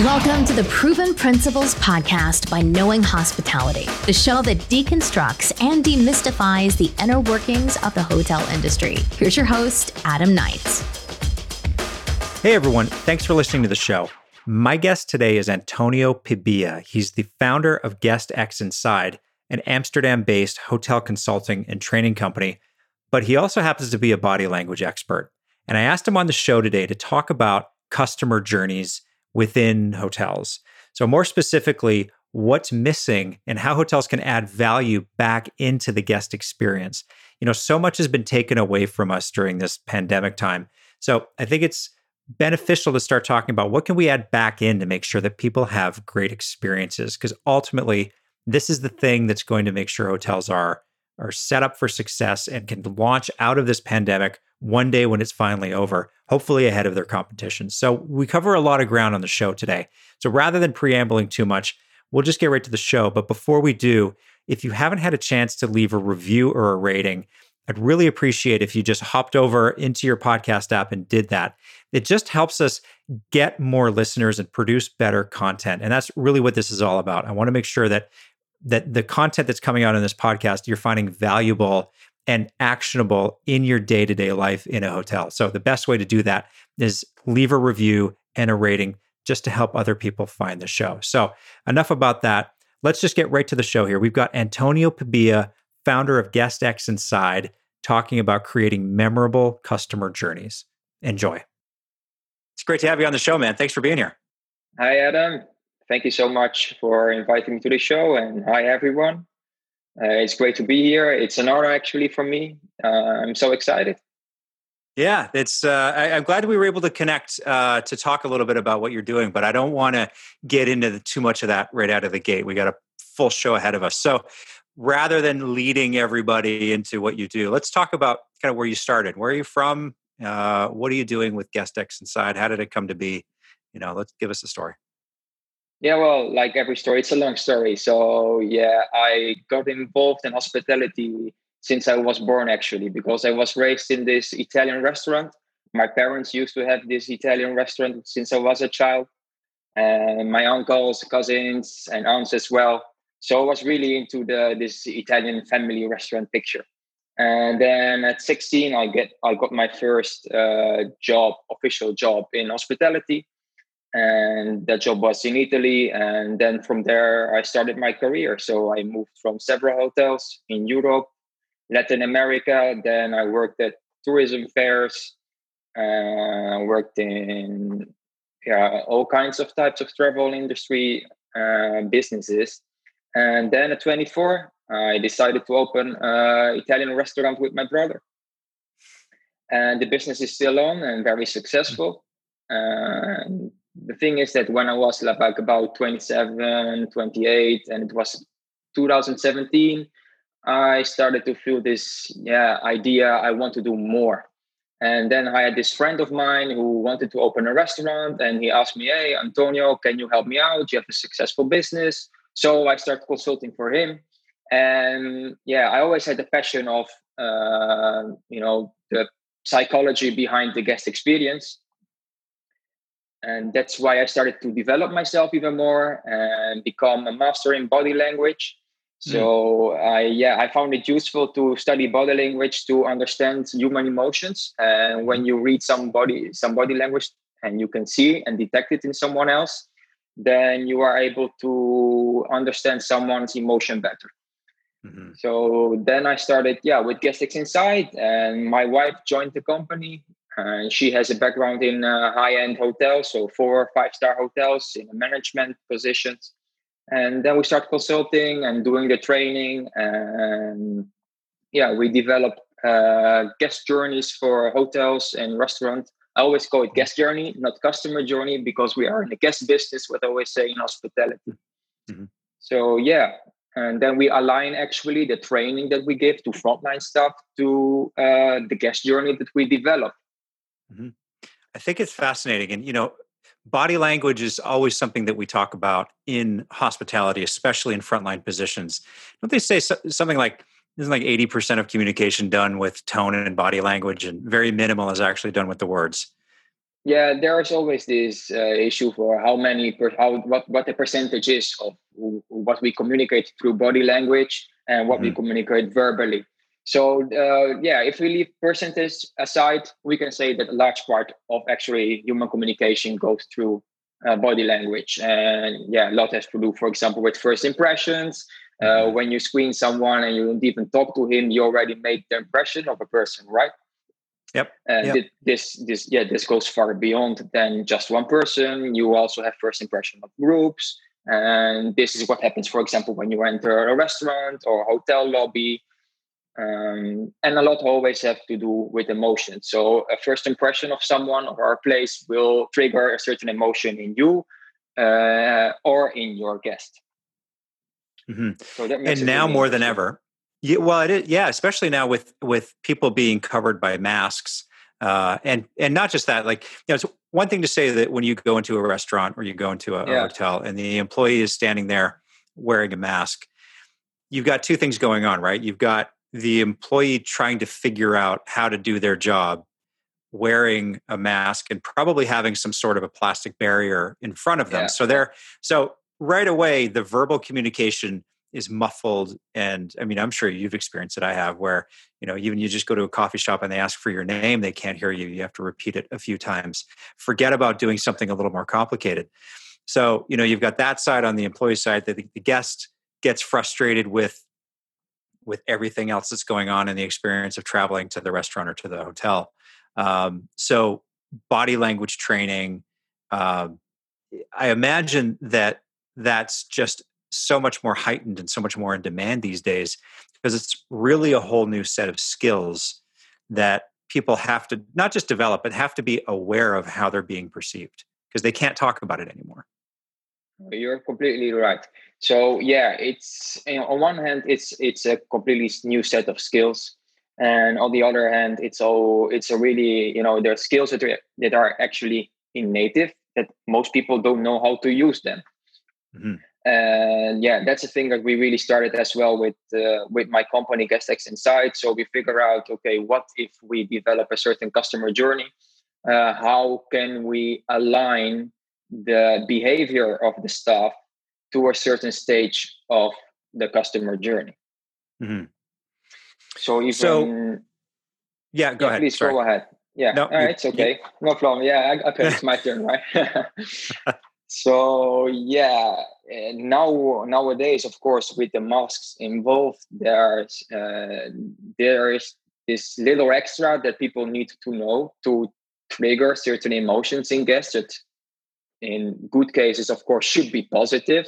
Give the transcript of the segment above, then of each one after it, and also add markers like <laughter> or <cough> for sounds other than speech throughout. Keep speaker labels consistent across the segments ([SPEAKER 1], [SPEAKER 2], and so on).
[SPEAKER 1] Welcome to the Proven Principles Podcast by Knowing Hospitality, the show that deconstructs and demystifies the inner workings of the hotel industry. Here's your host, Adam Knight.
[SPEAKER 2] Hey everyone, thanks for listening to the show. My guest today is Antonio Pibia. He's the founder of Guest X Inside, an Amsterdam based hotel consulting and training company, but he also happens to be a body language expert. And I asked him on the show today to talk about customer journeys within hotels. So, more specifically, what's missing and how hotels can add value back into the guest experience. You know, so much has been taken away from us during this pandemic time. So, I think it's beneficial to start talking about what can we add back in to make sure that people have great experiences because ultimately this is the thing that's going to make sure hotels are are set up for success and can launch out of this pandemic one day when it's finally over, hopefully ahead of their competition. So we cover a lot of ground on the show today. So rather than preambling too much, we'll just get right to the show. But before we do, if you haven't had a chance to leave a review or a rating, I'd really appreciate if you just hopped over into your podcast app and did that. It just helps us get more listeners and produce better content. And that's really what this is all about. I want to make sure that that the content that's coming out in this podcast you're finding valuable and actionable in your day to day life in a hotel. So, the best way to do that is leave a review and a rating just to help other people find the show. So, enough about that. Let's just get right to the show here. We've got Antonio Pibia, founder of Guest X Inside, talking about creating memorable customer journeys. Enjoy. It's great to have you on the show, man. Thanks for being here.
[SPEAKER 3] Hi, Adam. Thank you so much for inviting me to the show. And hi, everyone. Uh, it's great to be here. It's an honor actually for me. Uh, I'm so excited.
[SPEAKER 2] Yeah, it's. Uh, I, am glad we were able to connect uh, to talk a little bit about what you're doing, but I don't want to get into the, too much of that right out of the gate. We got a full show ahead of us, so rather than leading everybody into what you do, let's talk about kind of where you started. Where are you from? Uh, what are you doing with Guest X Inside? How did it come to be? You know, let's give us a story.
[SPEAKER 3] Yeah, well, like every story, it's a long story. So yeah, I got involved in hospitality since I was born, actually, because I was raised in this Italian restaurant. My parents used to have this Italian restaurant since I was a child, and my uncles, cousins, and aunts as well. So I was really into the this Italian family restaurant picture. And then at 16, I get I got my first uh, job, official job in hospitality and that job was in Italy. And then from there, I started my career. So I moved from several hotels in Europe, Latin America. Then I worked at tourism fairs, uh, worked in yeah, all kinds of types of travel industry uh, businesses. And then at 24, I decided to open an Italian restaurant with my brother. And the business is still on and very successful. And the thing is that when I was like about 27, 28, and it was 2017, I started to feel this yeah idea I want to do more. And then I had this friend of mine who wanted to open a restaurant, and he asked me, "Hey, Antonio, can you help me out? You have a successful business." So I started consulting for him, and yeah, I always had the passion of uh, you know the psychology behind the guest experience and that's why i started to develop myself even more and become a master in body language hmm. so mm. i yeah i found it useful to study body language to understand human emotions and when you read some body some body language and you can see and detect it in someone else then you are able to understand someone's emotion better mm-hmm. so then i started yeah with Guest Inside and my wife joined the company and she has a background in uh, high-end hotels, so four or five-star hotels in management positions. And then we start consulting and doing the training, and yeah, we develop uh, guest journeys for hotels and restaurants. I always call it guest journey, not customer journey, because we are in the guest business. What I always say in hospitality. Mm-hmm. So yeah, and then we align actually the training that we give to frontline staff to uh, the guest journey that we develop
[SPEAKER 2] Mm-hmm. I think it's fascinating. And, you know, body language is always something that we talk about in hospitality, especially in frontline positions. Don't they say so, something like, isn't like 80% of communication done with tone and body language and very minimal is actually done with the words?
[SPEAKER 3] yeah, there's always this uh, issue for how many, per, how what what the percentage is of what we communicate through body language and what mm-hmm. we communicate verbally. So uh, yeah, if we leave percentage aside, we can say that a large part of actually human communication goes through uh, body language, and yeah, a lot has to do, for example, with first impressions. Uh, mm-hmm. when you screen someone and you don't even talk to him, you already made the impression of a person, right?
[SPEAKER 2] Yep.
[SPEAKER 3] And
[SPEAKER 2] yep.
[SPEAKER 3] this, this, yeah, this goes far beyond than just one person. You also have first impression of groups, and this is what happens, for example, when you enter a restaurant or a hotel lobby. Um, and a lot always have to do with emotion. So a first impression of someone or a place will trigger a certain emotion in you uh, or in your guest.
[SPEAKER 2] Mm-hmm. So and now more than ever, yeah, well, it is, yeah, especially now with with people being covered by masks, uh, and and not just that. Like, you know, it's one thing to say that when you go into a restaurant or you go into a, yeah. a hotel and the employee is standing there wearing a mask, you've got two things going on, right? You've got the employee trying to figure out how to do their job wearing a mask and probably having some sort of a plastic barrier in front of them. Yeah. So they're so right away the verbal communication is muffled and i mean i'm sure you've experienced it i have where you know even you just go to a coffee shop and they ask for your name they can't hear you you have to repeat it a few times forget about doing something a little more complicated so you know you've got that side on the employee side that the guest gets frustrated with with everything else that's going on in the experience of traveling to the restaurant or to the hotel. Um, so body language training um, i imagine that that's just so much more heightened and so much more in demand these days because it's really a whole new set of skills that people have to not just develop but have to be aware of how they're being perceived because they can't talk about it anymore
[SPEAKER 3] you're completely right. So yeah it's you know, on one hand it's it's a completely new set of skills. And on the other hand it's all it's a really you know there are skills that are, that are actually in native that most people don't know how to use them. Mm-hmm. And yeah that's a thing that we really started as well with uh, with my company guestx inside so we figure out okay what if we develop a certain customer journey? Uh, how can we align the behavior of the staff to a certain stage of the customer journey. Mm-hmm. so even
[SPEAKER 2] so, yeah go yeah, ahead.
[SPEAKER 3] please
[SPEAKER 2] Sorry.
[SPEAKER 3] go ahead. Yeah no, it's okay. No problem. Yeah okay it's my turn right? <laughs> <laughs> So yeah now nowadays of course with the masks involved there's uh, there is this little extra that people need to know to trigger certain emotions in guests that in good cases of course should be positive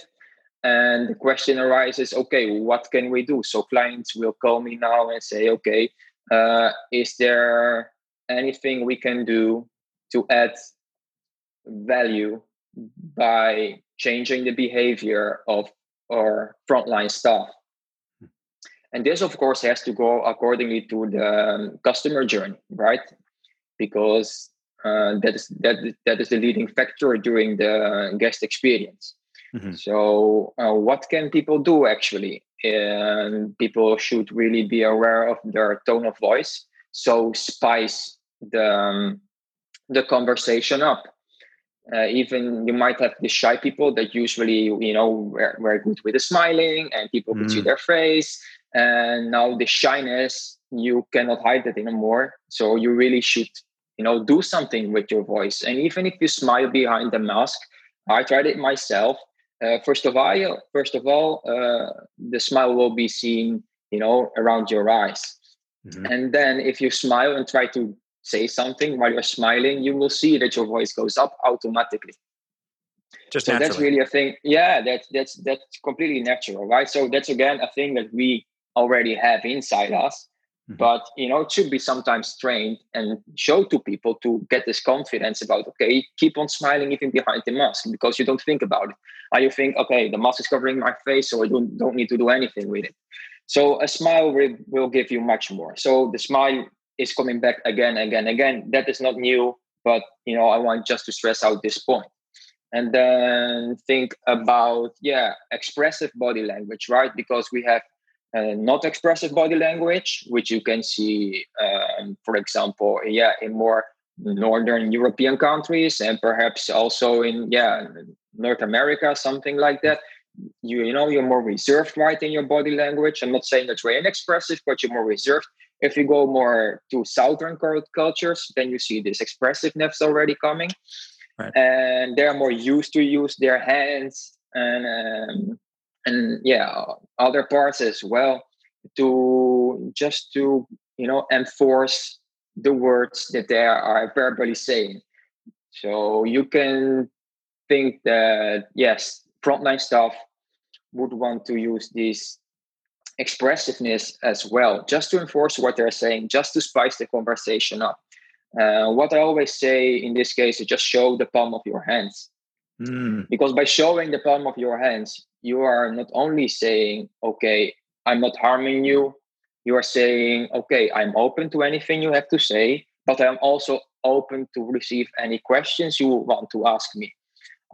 [SPEAKER 3] and the question arises okay what can we do so clients will call me now and say okay uh, is there anything we can do to add value by changing the behavior of our frontline staff. And this, of course, has to go accordingly to the um, customer journey, right? Because uh, that is that that is the leading factor during the guest experience. Mm-hmm. So, uh, what can people do actually? And people should really be aware of their tone of voice. So, spice the um, the conversation up uh, even you might have the shy people that usually you know very good with the smiling and people can see mm. their face and now the shyness you cannot hide that anymore so you really should you know do something with your voice and even if you smile behind the mask i tried it myself uh, first of all first of all uh, the smile will be seen you know around your eyes mm-hmm. and then if you smile and try to say something while you're smiling, you will see that your voice goes up automatically.
[SPEAKER 2] Just
[SPEAKER 3] so
[SPEAKER 2] naturally.
[SPEAKER 3] that's really a thing. Yeah, that's that's that's completely natural, right? So that's again a thing that we already have inside us. Mm-hmm. But you know, it should be sometimes trained and show to people to get this confidence about okay, keep on smiling even behind the mask because you don't think about it. Or you think, okay, the mask is covering my face, so I don't don't need to do anything with it. So a smile will, will give you much more. So the smile is coming back again, again, again. That is not new, but you know, I want just to stress out this point. And then think about yeah, expressive body language, right? Because we have uh, not expressive body language, which you can see, um, for example, yeah, in more northern European countries and perhaps also in yeah North America, something like that. You you know you're more reserved, right, in your body language. I'm not saying that you're inexpressive, but you're more reserved. If you go more to southern cultures, then you see this expressiveness already coming, right. and they're more used to use their hands and um, and yeah other parts as well to just to you know enforce the words that they are verbally saying. So you can think that yes, frontline staff would want to use this expressiveness as well, just to enforce what they're saying, just to spice the conversation up. Uh, what I always say in this case is just show the palm of your hands. Mm. Because by showing the palm of your hands, you are not only saying, okay, I'm not harming you, you are saying, okay, I'm open to anything you have to say, but I'm also open to receive any questions you want to ask me.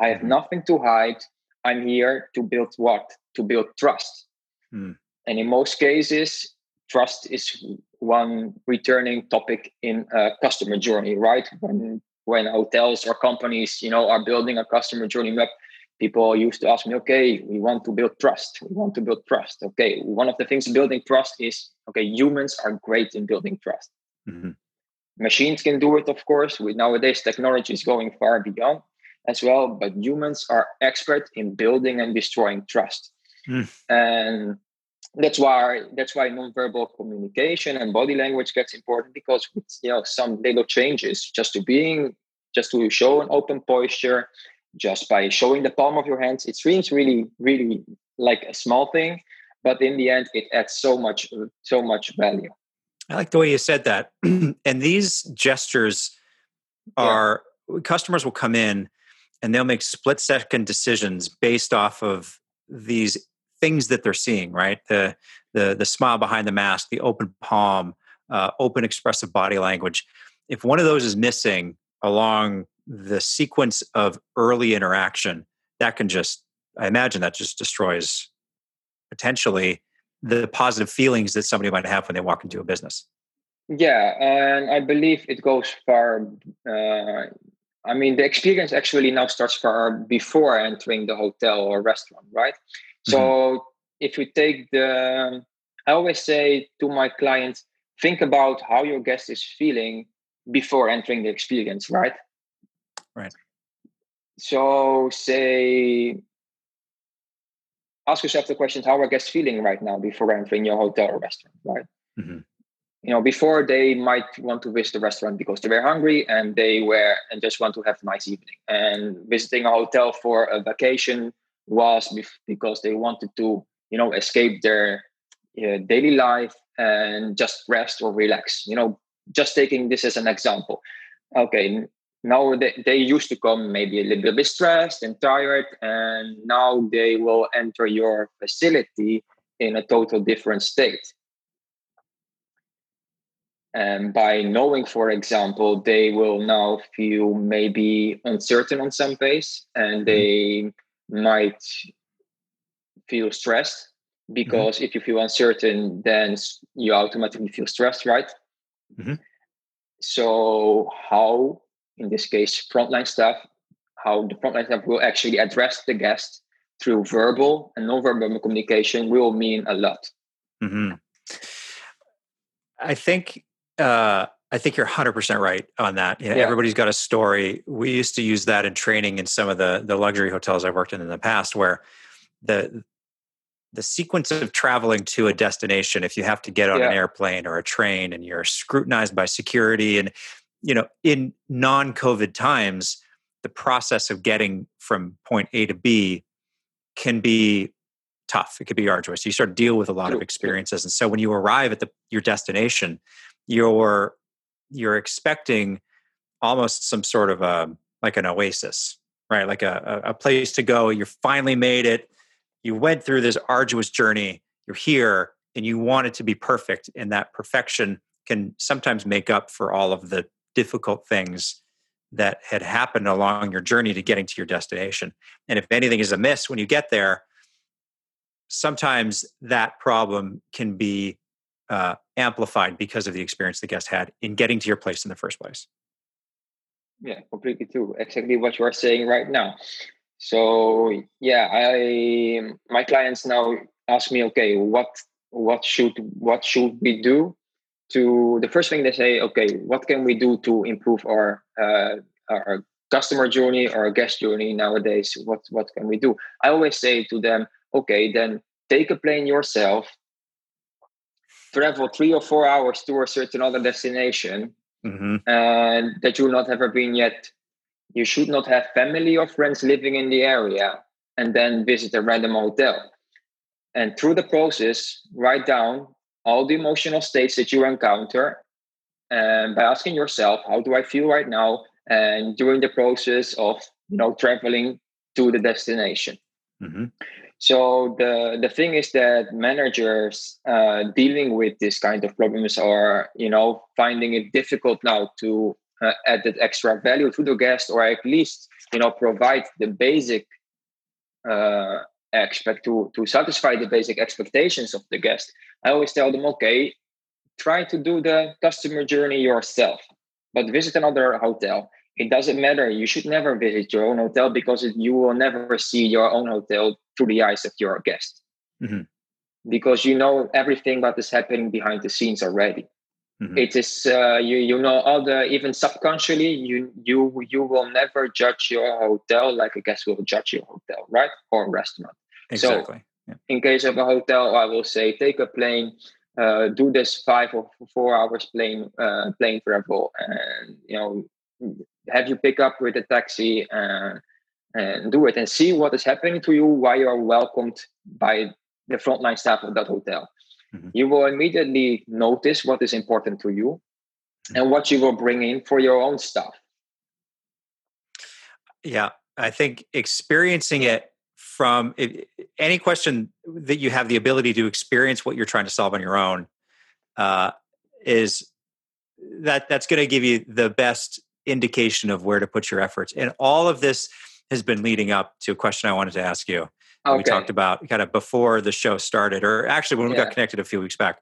[SPEAKER 3] I have mm-hmm. nothing to hide. I'm here to build what? To build trust. Mm. And in most cases, trust is one returning topic in a customer journey, right? When when hotels or companies, you know, are building a customer journey map, people used to ask me, okay, we want to build trust. We want to build trust. Okay, one of the things building trust is okay, humans are great in building trust. Mm-hmm. Machines can do it, of course. With nowadays, technology is going far beyond as well, but humans are expert in building and destroying trust. Mm. And that's why that's why nonverbal communication and body language gets important because with you know some little changes just to being just to show an open posture just by showing the palm of your hands. It seems really, really like a small thing, but in the end, it adds so much, so much value.
[SPEAKER 2] I like the way you said that. <clears throat> and these gestures are yeah. customers will come in and they'll make split second decisions based off of these things that they're seeing, right? The the the smile behind the mask, the open palm, uh, open expressive body language. If one of those is missing along the sequence of early interaction that can just i imagine that just destroys potentially the positive feelings that somebody might have when they walk into a business.
[SPEAKER 3] Yeah and i believe it goes far uh, i mean the experience actually now starts far before entering the hotel or restaurant right? Mm-hmm. so if you take the i always say to my clients think about how your guest is feeling before entering the experience right
[SPEAKER 2] Right.
[SPEAKER 3] So say ask yourself the question how are guests feeling right now before entering your hotel or restaurant right mm-hmm. you know before they might want to visit the restaurant because they were hungry and they were and just want to have a nice evening and visiting a hotel for a vacation was because they wanted to you know escape their uh, daily life and just rest or relax you know just taking this as an example okay now they, they used to come maybe a little bit stressed and tired and now they will enter your facility in a total different state and by knowing for example they will now feel maybe uncertain on some base and mm-hmm. they might feel stressed because mm-hmm. if you feel uncertain then you automatically feel stressed right mm-hmm. so how in this case, frontline staff, how the frontline staff will actually address the guest through verbal and non-verbal communication will mean a lot. Mm-hmm.
[SPEAKER 2] I think uh, I think you're 100 percent right on that. You know, yeah. Everybody's got a story. We used to use that in training in some of the the luxury hotels I've worked in in the past, where the the sequence of traveling to a destination if you have to get on yeah. an airplane or a train and you're scrutinized by security and you know, in non COVID times, the process of getting from point A to B can be tough. It could be arduous. You start to deal with a lot of experiences. And so when you arrive at the, your destination, you're, you're expecting almost some sort of a, like an oasis, right? Like a, a place to go. You finally made it. You went through this arduous journey. You're here and you want it to be perfect. And that perfection can sometimes make up for all of the difficult things that had happened along your journey to getting to your destination. And if anything is amiss when you get there, sometimes that problem can be uh, amplified because of the experience the guest had in getting to your place in the first place.
[SPEAKER 3] Yeah, completely true. Exactly what you are saying right now. So yeah, I my clients now ask me, okay, what what should what should we do to the first thing they say, okay, what can we do to improve our uh, our customer journey or guest journey nowadays? What what can we do? I always say to them, okay, then take a plane yourself, travel three or four hours to a certain other destination, mm-hmm. and that you've not ever been yet. You should not have family or friends living in the area and then visit a random hotel. And through the process, write down all the emotional states that you encounter and by asking yourself, how do I feel right now? And during the process of you know traveling to the destination. Mm-hmm. So the the thing is that managers uh, dealing with this kind of problems are you know finding it difficult now to uh, add that extra value to the guest, or at least you know provide the basic uh, expect to to satisfy the basic expectations of the guest. I always tell them, okay, try to do the customer journey yourself, but visit another hotel it doesn't matter. You should never visit your own hotel because you will never see your own hotel through the eyes of your guest. Mm-hmm. Because you know everything that is happening behind the scenes already. Mm-hmm. It is uh, you you know all the even subconsciously you you you will never judge your hotel like a guest will judge your hotel, right? Or restaurant.
[SPEAKER 2] Exactly. So
[SPEAKER 3] yeah. in case of a hotel, I will say take a plane, uh, do this five or four hours plane uh, plane travel, and you know have you pick up with a taxi and, and do it and see what is happening to you while you are welcomed by the frontline staff of that hotel. Mm-hmm. You will immediately notice what is important to you mm-hmm. and what you will bring in for your own stuff.
[SPEAKER 2] Yeah, I think experiencing it from any question that you have the ability to experience what you're trying to solve on your own uh, is that that's going to give you the best indication of where to put your efforts. And all of this has been leading up to a question I wanted to ask you. Okay. We talked about kind of before the show started, or actually when we yeah. got connected a few weeks back.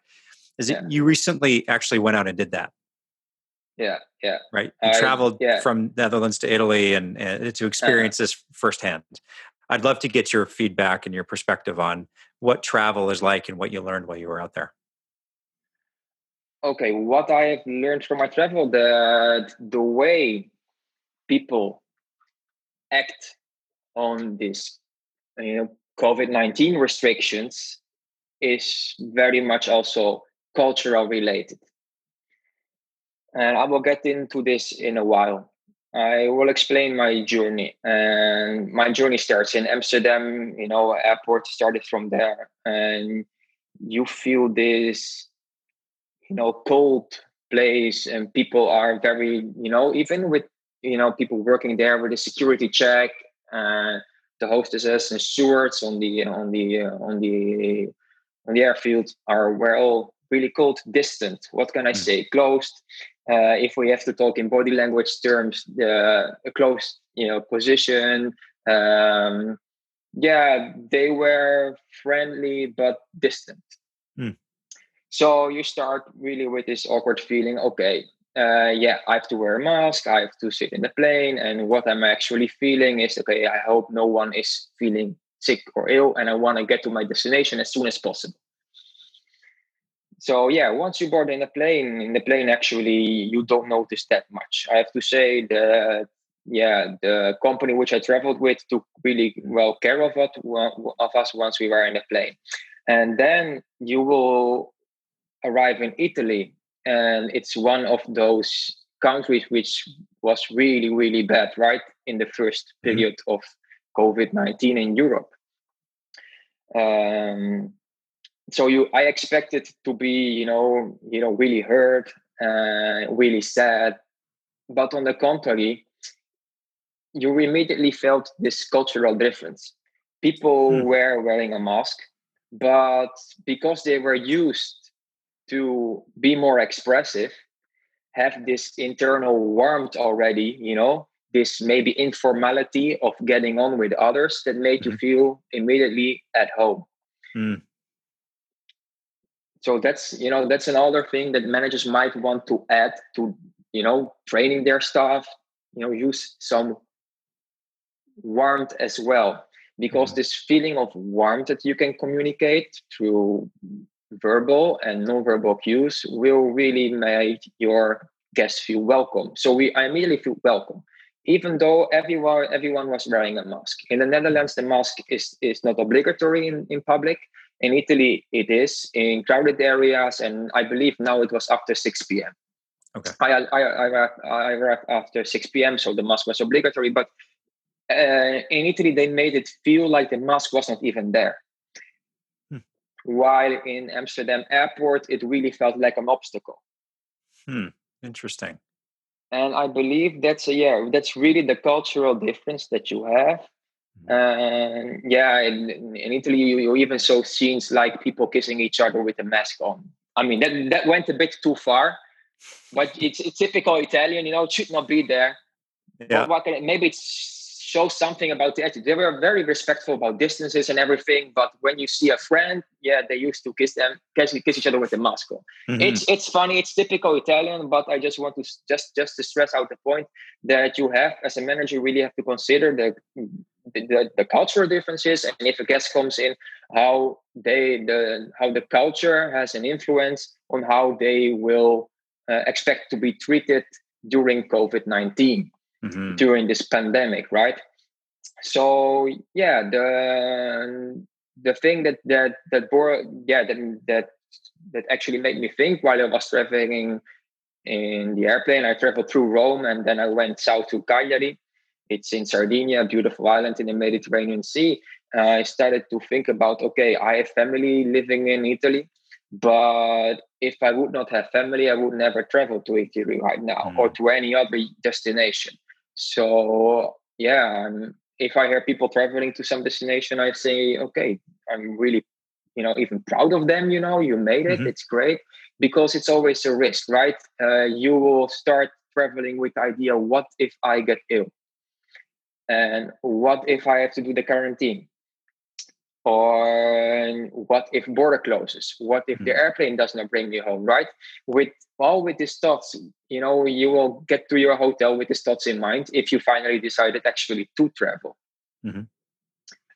[SPEAKER 2] Is yeah. it you recently actually went out and did that?
[SPEAKER 3] Yeah, yeah.
[SPEAKER 2] Right. You I, traveled yeah. from Netherlands to Italy and, and to uh-huh. experience uh, this firsthand. I'd love to get your feedback and your perspective on what travel is like and what you learned while you were out there
[SPEAKER 3] okay, what I have learned from my travel, the the way people act on this, you know, COVID nineteen restrictions is very much also cultural related. And I will get into this in a while. I will explain my journey. And my journey starts in Amsterdam, you know, airport started from there. And you feel this you know cold place and people are very you know even with you know people working there with a security check uh, the hostesses and stewards on the on the uh, on the on the airfield are we're all really cold distant what can i mm. say closed uh, if we have to talk in body language terms the a closed you know position um, yeah they were friendly but distant mm. So you start really with this awkward feeling. Okay, uh, yeah, I have to wear a mask. I have to sit in the plane, and what I'm actually feeling is okay. I hope no one is feeling sick or ill, and I want to get to my destination as soon as possible. So yeah, once you board in the plane, in the plane actually you don't notice that much. I have to say that yeah, the company which I traveled with took really well care of of us once we were in the plane, and then you will arrive in Italy, and it's one of those countries which was really, really bad, right, in the first mm-hmm. period mm-hmm. of COVID nineteen in Europe. Um, so you, I expected to be, you know, you know, really hurt, uh, really sad, but on the contrary, you immediately felt this cultural difference. People mm. were wearing a mask, but because they were used to be more expressive have this internal warmth already you know this maybe informality of getting on with others that made mm-hmm. you feel immediately at home mm. so that's you know that's another thing that managers might want to add to you know training their staff you know use some warmth as well because mm-hmm. this feeling of warmth that you can communicate through verbal and non-verbal cues will really make your guests feel welcome. So we i immediately feel welcome. Even though everyone everyone was wearing a mask. In the netherlands the mask is is not obligatory in, in public. In italy it is. In crowded areas and i believe now it was after 6 p.m
[SPEAKER 2] okay.
[SPEAKER 3] I i i, I arrived after 6 p.m so the mask was obligatory but uh, in Italy, they made it feel like the mask was not even there. While in Amsterdam airport, it really felt like an obstacle.
[SPEAKER 2] Hmm. Interesting.
[SPEAKER 3] And I believe that's a, yeah, that's really the cultural difference that you have. Hmm. And yeah, in, in Italy, you, you, even saw scenes like people kissing each other with a mask on. I mean, that that went a bit too far, but it's, it's typical Italian. You know, it should not be there. Yeah. What, what maybe it's show something about the attitude. They were very respectful about distances and everything. But when you see a friend, yeah, they used to kiss them, kiss, kiss each other with a mask on. Mm-hmm. It's it's funny. It's typical Italian. But I just want to just just to stress out the point that you have as a manager really have to consider the the, the cultural differences and if a guest comes in how they the how the culture has an influence on how they will uh, expect to be treated during covid-19 mm-hmm. during this pandemic, right? So yeah, the the thing that that that bore yeah that that that actually made me think while I was traveling in the airplane, I traveled through Rome and then I went south to Cagliari. It's in Sardinia, a beautiful island in the Mediterranean Sea. Uh, I started to think about okay, I have family living in Italy, but if I would not have family, I would never travel to Italy right now mm. or to any other destination. So yeah, if I hear people traveling to some destination, I say, okay, I'm really, you know, even proud of them. You know, you made it. Mm-hmm. It's great because it's always a risk, right? Uh, you will start traveling with the idea, what if I get ill? And what if I have to do the quarantine? Or what if border closes? What if the airplane does not bring you home, right? With all with these thoughts you know you will get to your hotel with these thoughts in mind if you finally decided actually to travel mm-hmm.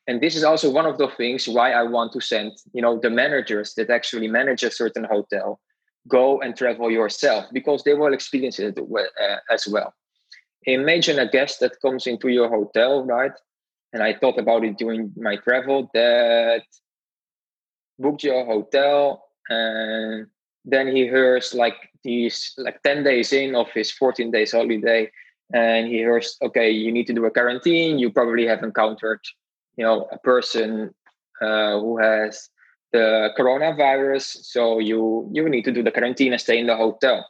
[SPEAKER 3] and this is also one of the things why i want to send you know the managers that actually manage a certain hotel go and travel yourself because they will experience it uh, as well imagine a guest that comes into your hotel right and i thought about it during my travel that booked your hotel and then he hears like he's like 10 days in of his 14 days holiday and he hears okay you need to do a quarantine. You probably have encountered you know a person uh, who has the coronavirus so you you need to do the quarantine and stay in the hotel.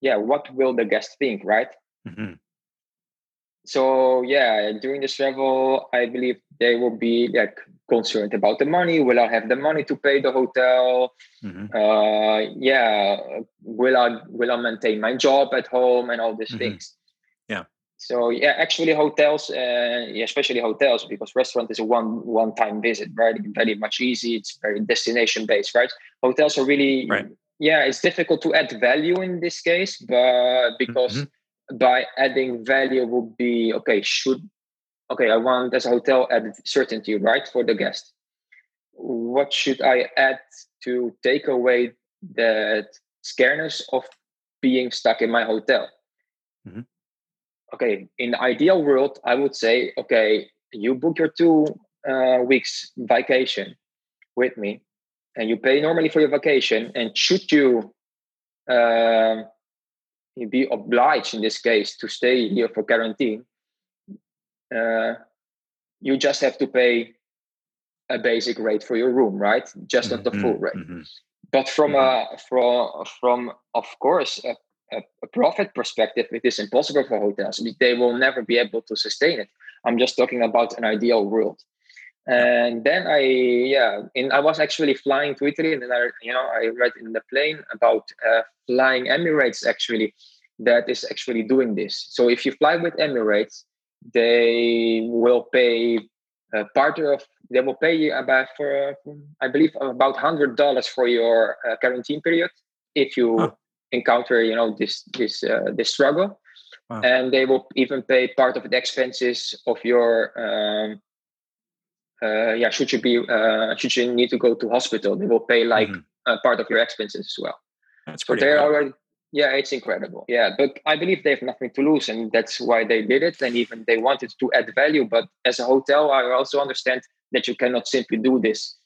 [SPEAKER 3] Yeah what will the guest think right? Mm-hmm so yeah during this travel i believe they will be like concerned about the money. Will i have the money to pay the hotel? Mm-hmm. uh yeah will i will i maintain my job at home and all these mm-hmm. things?
[SPEAKER 2] Yeah.
[SPEAKER 3] So yeah actually hotels uh, especially hotels because restaurant is a one one time visit right? Very much easy. It's very destination based right? Hotels are really
[SPEAKER 2] right.
[SPEAKER 3] yeah it's difficult to add value in this case but because mm-hmm by adding value would be okay should okay i want as a hotel add certainty right for the guest what should i add to take away that scareness of being stuck in my hotel mm-hmm. okay in the ideal world i would say okay you book your two uh, weeks vacation with me and you pay normally for your vacation and should you uh, be obliged in this case to stay here for quarantine, uh, you just have to pay a basic rate for your room, right? Just not the full mm-hmm. rate. Mm-hmm. But from mm-hmm. a from from of course a, a, a, profit perspective, it is impossible for hotels. They will never be able to sustain it. I'm just talking about an ideal world. And then I yeah, in I was actually flying to Italy, and then I you know I read in the plane about uh, flying Emirates actually that is actually doing this. So if you fly with Emirates, they will pay uh, part of they will pay you about for I believe about hundred dollars for your uh, quarantine period if you huh. encounter you know this this uh, this struggle. wow. and they will even pay part of the expenses of your um, uh, yeah should you be uh, should you need to go to hospital they will pay like mm-hmm. part of your expenses as well.
[SPEAKER 2] That's so
[SPEAKER 3] they're already yeah it's incredible yeah but i believe they have nothing to lose and that's why they did it and even they wanted to add value but as a hotel i also understand that you cannot simply do this.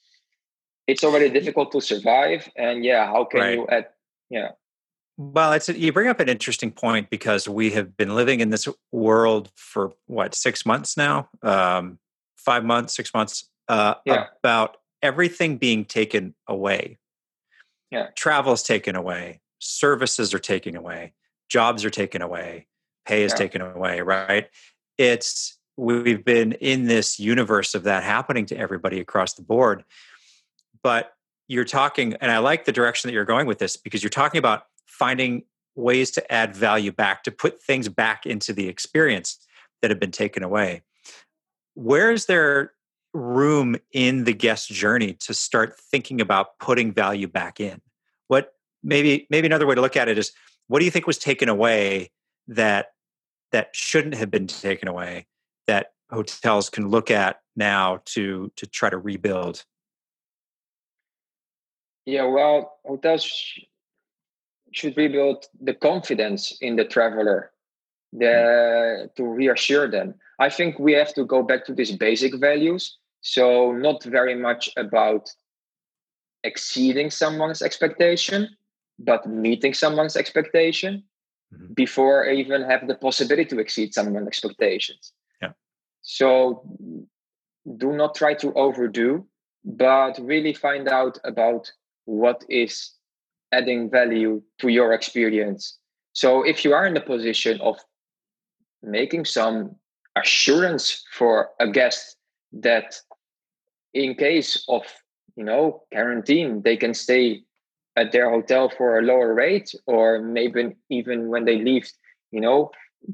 [SPEAKER 3] It's already difficult to survive and yeah how can right. you add yeah.
[SPEAKER 2] Well it's you bring up an interesting point because we have been living in this world for what six months now? Um, five months six months uh, yeah. about everything being taken away
[SPEAKER 3] yeah
[SPEAKER 2] travel is taken away services are taken away jobs are taken away pay is yeah. taken away right it's we've been in this universe of that happening to everybody across the board but you're talking and i like the direction that you're going with this because you're talking about finding ways to add value back to put things back into the experience that have been taken away where is there room in the guest journey to start thinking about putting value back in? What maybe maybe another way to look at it is what do you think was taken away that that shouldn't have been taken away that hotels can look at now to to try to rebuild?
[SPEAKER 3] Yeah well hotels should rebuild the confidence in the traveler the, to reassure them i think we have to go back to these basic values so not very much about exceeding someone's expectation but meeting someone's expectation mm-hmm. before I even have the possibility to exceed someone's expectations Yeah. so do not try to overdo, but really find out about what is adding value to your experience. So if you are in the position of making some assurance for a guest that in case of you know quarantine they can stay at their hotel for a lower rate or maybe even when they leave you know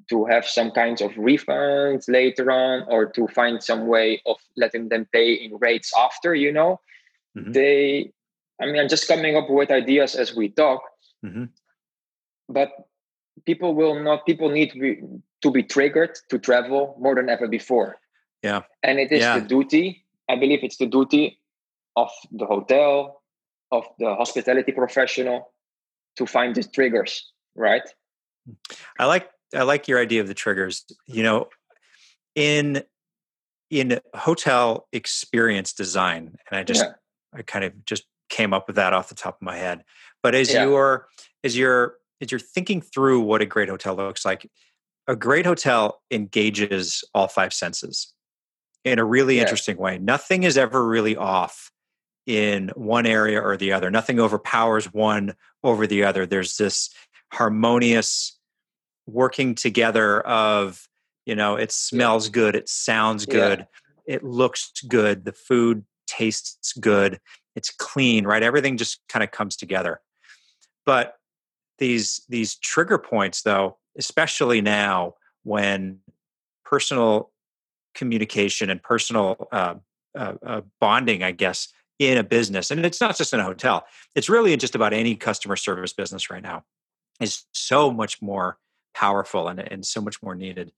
[SPEAKER 3] to have some kinds of refunds later on or to find some way of letting them pay in rates after you know mm-hmm. they i mean i'm just coming up with ideas as we talk mm-hmm. but people will not people need to be, to be triggered to travel more than ever before
[SPEAKER 2] yeah
[SPEAKER 3] and it is
[SPEAKER 2] yeah.
[SPEAKER 3] the duty i believe it's the duty of the hotel of the hospitality professional to find these triggers right
[SPEAKER 2] i like I like your idea of the triggers. You know, in in hotel experience design, and I just yeah. I kind of just came up with that off the top of my head. But as yeah. you're as you're as you're thinking through what a great hotel looks like, a great hotel engages all five senses in a really yeah. interesting way. Nothing is ever really off in one area or the other. Nothing overpowers one over the other. There's this harmonious working together of you know it smells yeah. good it sounds good yeah. it looks good the food tastes good it's clean right everything just kind of comes together but these these trigger points though especially now when personal communication and personal uh, uh, uh, bonding i guess in a business and it's not just in a hotel it's really just about any customer service business right now is so much more powerful and, and so much more needed.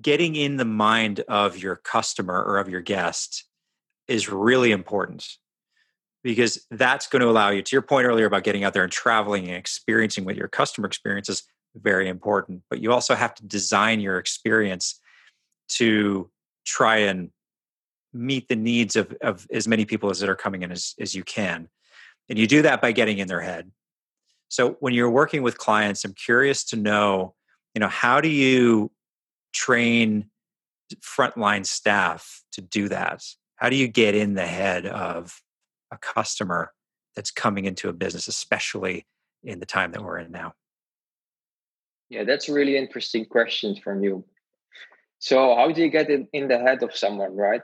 [SPEAKER 2] Getting in the mind of your customer or of your guest is really important because that's going to allow you, to your point earlier about getting out there and traveling and experiencing what your customer experience is very important. But you also have to design your experience to try and meet the needs of, of as many people as that are coming in as, as you can. And you do that by getting in their head. So when you're working with clients, I'm curious to know, you know, how do you train frontline staff to do that? How do you get in the head of a customer that's coming into a business, especially in the time that we're in now?
[SPEAKER 3] Yeah, that's a really interesting question from you. So, how do you get in, in the head of someone, right?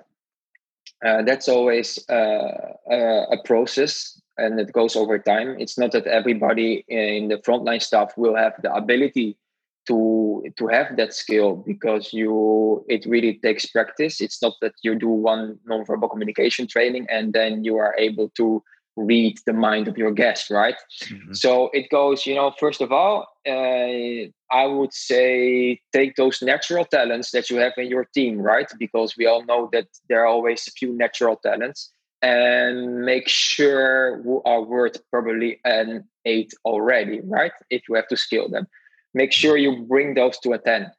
[SPEAKER 3] Uh, that's always uh, a, a process and it goes over time. It's not that everybody in the frontline staff will have the ability to to have that skill because you it really takes practice. It's not that you do one nonverbal communication training and then you are able to read the mind of your guest, right? Mm-hmm. So it goes, you know, first of all, uh, I would say take those natural talents that you have in your team, right? Because we all know that there are always a few natural talents, and make sure who are worth probably an eight already, right? If you have to scale them, make sure you bring those to a 10.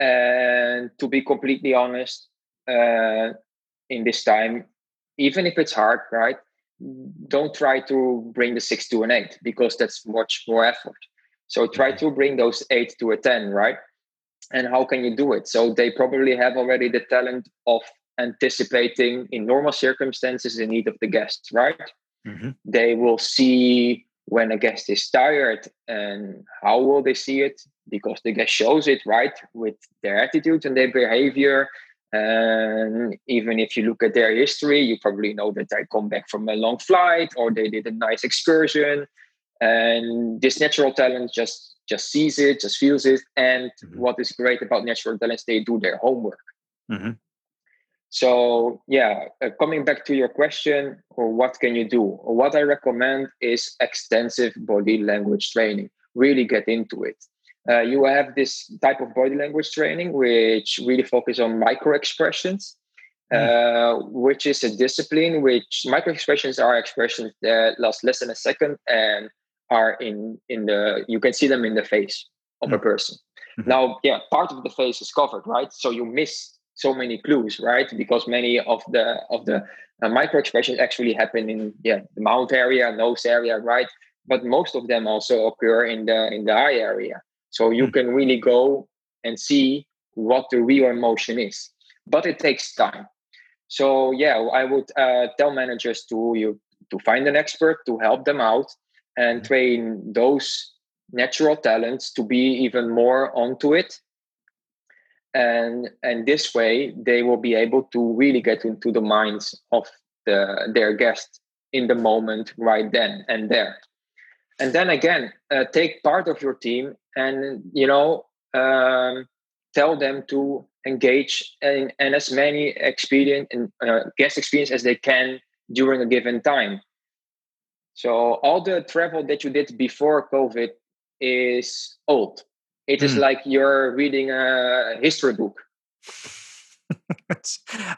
[SPEAKER 3] And to be completely honest, uh, in this time, even if it's hard, right? Don't try to bring the six to an eight because that's much more effort. So try to bring those eight to a 10, right? And how can you do it? So they probably have already the talent of anticipating in normal circumstances the need of the guest, right? Mm-hmm. They will see when a guest is tired and how will they see it? Because the guest shows it right with their attitude and their behavior. And even if you look at their history you probably know that they come back from a long flight or they did a nice excursion. And this natural talent just just sees it just feels it. And mm-hmm. what is great about natural talents they do their homework. Mm-hmm. So, yeah, uh, coming back to your question, or what can you do? What I recommend is extensive body language training. Really get into it. Uh, you have this type of body language training which really focus on micro expressions, mm. uh, which is a discipline which micro expressions are expressions that last less than a second and are in in the you can see them in the face of mm. a person. Mm-hmm. Now, yeah, part of the face is covered, right? So you miss so many clues, right? Because many of the of the uh, micro expressions actually happen in yeah the mouth area, nose area, right? But most of them also occur in the in the eye area. So you mm. can really go and see what the real emotion is. But it takes time. So yeah, I would uh, tell managers to you to find an expert to help them out and hmm. train those natural talents to be even more onto it and and this way they will be able to really get into the minds of the their guests in the moment right then and there. And then again uh, take part of your team and you know um, tell them to engage in, in as many experience and uh, guest experience as they can during a given time. So all the travel that you did before covid is old it is mm. like you're reading a history book. <laughs>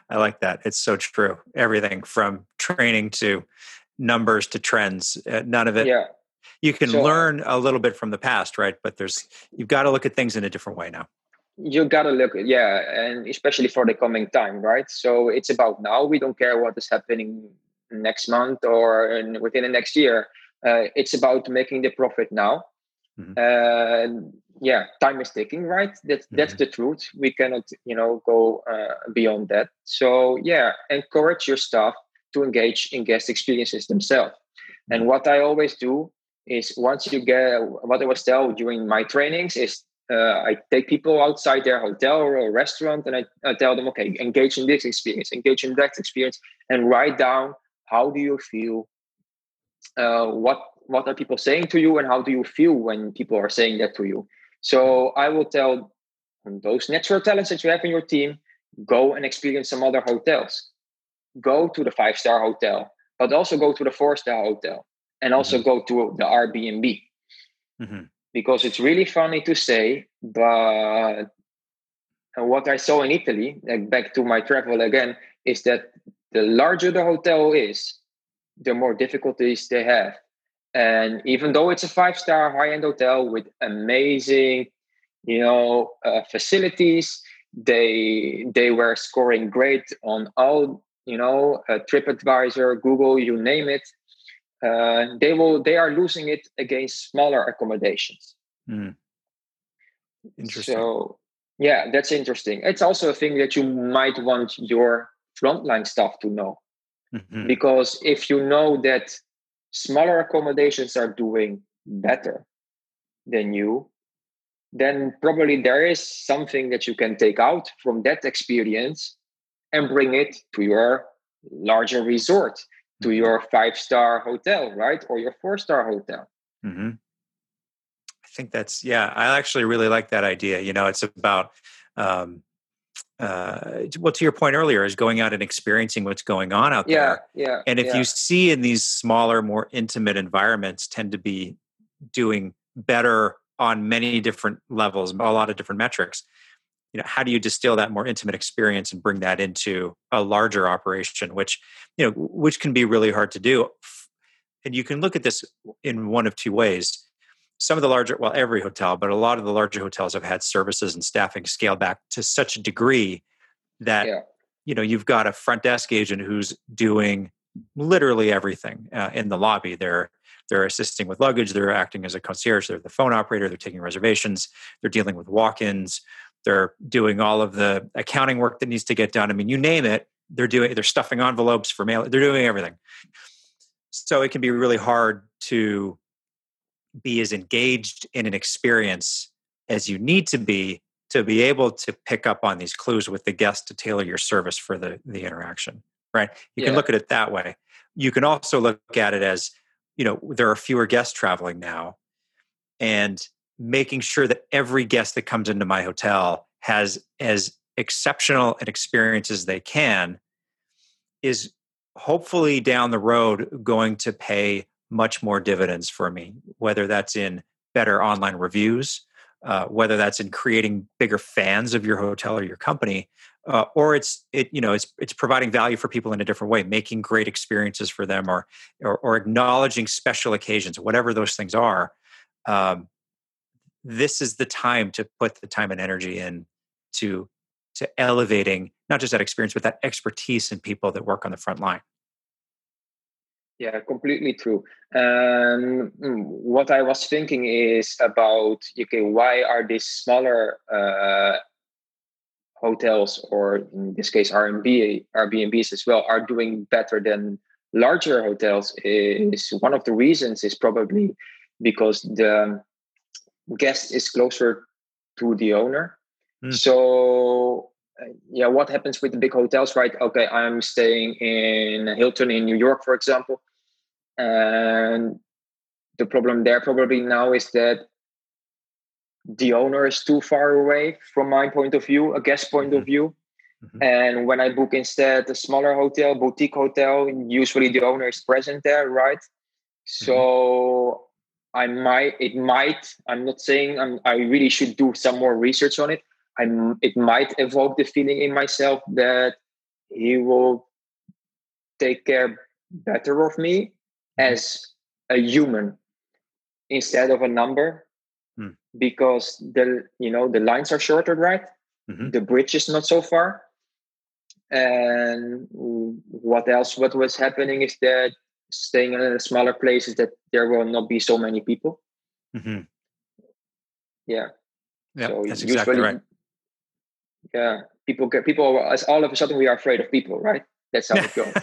[SPEAKER 2] I like that. It's so true. Everything from training to numbers to trends. Uh, none of it.
[SPEAKER 3] Yeah.
[SPEAKER 2] You can so, learn a little bit from the past, right? But there's you've got to look at things in a different way now.
[SPEAKER 3] You got to look, yeah, and especially for the coming time, right? So it's about now. We don't care what is happening next month or in, within the next year. Uh, it's about making the profit now. Mm-hmm. Uh, yeah time is ticking right that's mm-hmm. that's the truth we cannot you know go uh, beyond that so yeah encourage your staff to engage in guest experiences themselves and mm-hmm. what i always do is once you get what i was tell during my trainings is uh, I take people outside their hotel or a restaurant and I, I tell them, okay, engage in this experience, engage in that experience, and write down how do you feel, uh, what what are people saying to you, and how do you feel when people are saying that to you. So I will tell those natural talents that you have in your team, go and experience some other hotels. Go to the five star hotel, but also go to the four star hotel and also mm-hmm. go to the Airbnb. Mm-hmm. Because it's really funny to say, but what I saw in Italy, like back to my travel again, is that the larger the hotel is, the more difficulties they have and even though it's a five star high end hotel with amazing, you know, uh, facilities, they they were scoring great on all, you know, uh, TripAdvisor, Google, you name it. Uh, they will they are losing it against smaller accommodations. Mm.
[SPEAKER 2] Interesting.
[SPEAKER 3] So yeah, that's interesting. It's also a thing that you might want your frontline staff to know. Mm-hmm. Because if you know that smaller accommodations are doing better than you, then probably there is something that you can take out from that experience and bring it to your larger resort, to mm-hmm. your five star hotel, right? Or your four star hotel. Mm-hmm.
[SPEAKER 2] I think that's, yeah, I actually really like that idea. You know, it's about, um, uh, well, to your point earlier, is going out and experiencing what's going on out
[SPEAKER 3] yeah,
[SPEAKER 2] there.
[SPEAKER 3] Yeah.
[SPEAKER 2] And if
[SPEAKER 3] yeah.
[SPEAKER 2] you see in these smaller, more intimate environments, tend to be doing better on many different levels, a lot of different metrics. You know, how do you distill that more intimate experience and bring that into a larger operation, which you know, which can be really hard to do. And you can look at this in one of two ways some of the larger, well, every hotel, but a lot of the larger hotels have had services and staffing scaled back to such a degree that yeah. you know you've got a front desk agent who's doing literally everything uh, in the lobby. They're they're assisting with luggage. They're acting as a concierge. They're the phone operator. They're taking reservations. They're dealing with walk-ins. They're doing all of the accounting work that needs to get done. I mean, you name it. They're doing. They're stuffing envelopes for mail. They're doing everything. So it can be really hard to be as engaged in an experience as you need to be to be able to pick up on these clues with the guest to tailor your service for the the interaction right you yeah. can look at it that way you can also look at it as you know there are fewer guests traveling now and making sure that every guest that comes into my hotel has as exceptional an experience as they can is hopefully down the road going to pay much more dividends for me, whether that's in better online reviews, uh, whether that's in creating bigger fans of your hotel or your company, uh, or it's it you know it's it's providing value for people in a different way, making great experiences for them, or or, or acknowledging special occasions, whatever those things are. Um, this is the time to put the time and energy in to to elevating not just that experience but that expertise in people that work on the front line
[SPEAKER 3] yeah, completely true. Um, mm, what I was thinking is about okay, why are these smaller uh, hotels, or in this case, Airbnb, Airbnbs as well, are doing better than larger hotels? Is one of the reasons is probably because the guest is closer to the owner. Mm. So uh, yeah, what happens with the big hotels, right? Okay, I'm staying in Hilton in New York, for example, and the problem there probably now is that the owner is too far away from my point of view, a guest point mm-hmm. of view. Mm-hmm. And when I book instead a smaller hotel, boutique hotel, usually the owner is present there, right? So mm-hmm. I might, it might, I'm not saying I'm, I really should do some more research on it. I'm, it might evoke the feeling in myself that he will take care better of me. As a human instead of a number mm. because the you know the lines are shorter right mm-hmm. the bridge is not so far and what else what was happening is that staying in a smaller place is that there will not be so many people mm-hmm. yeah
[SPEAKER 2] yeah so that's exactly right
[SPEAKER 3] yeah, people get people as all of a sudden we are afraid of people, right? That's how it goes.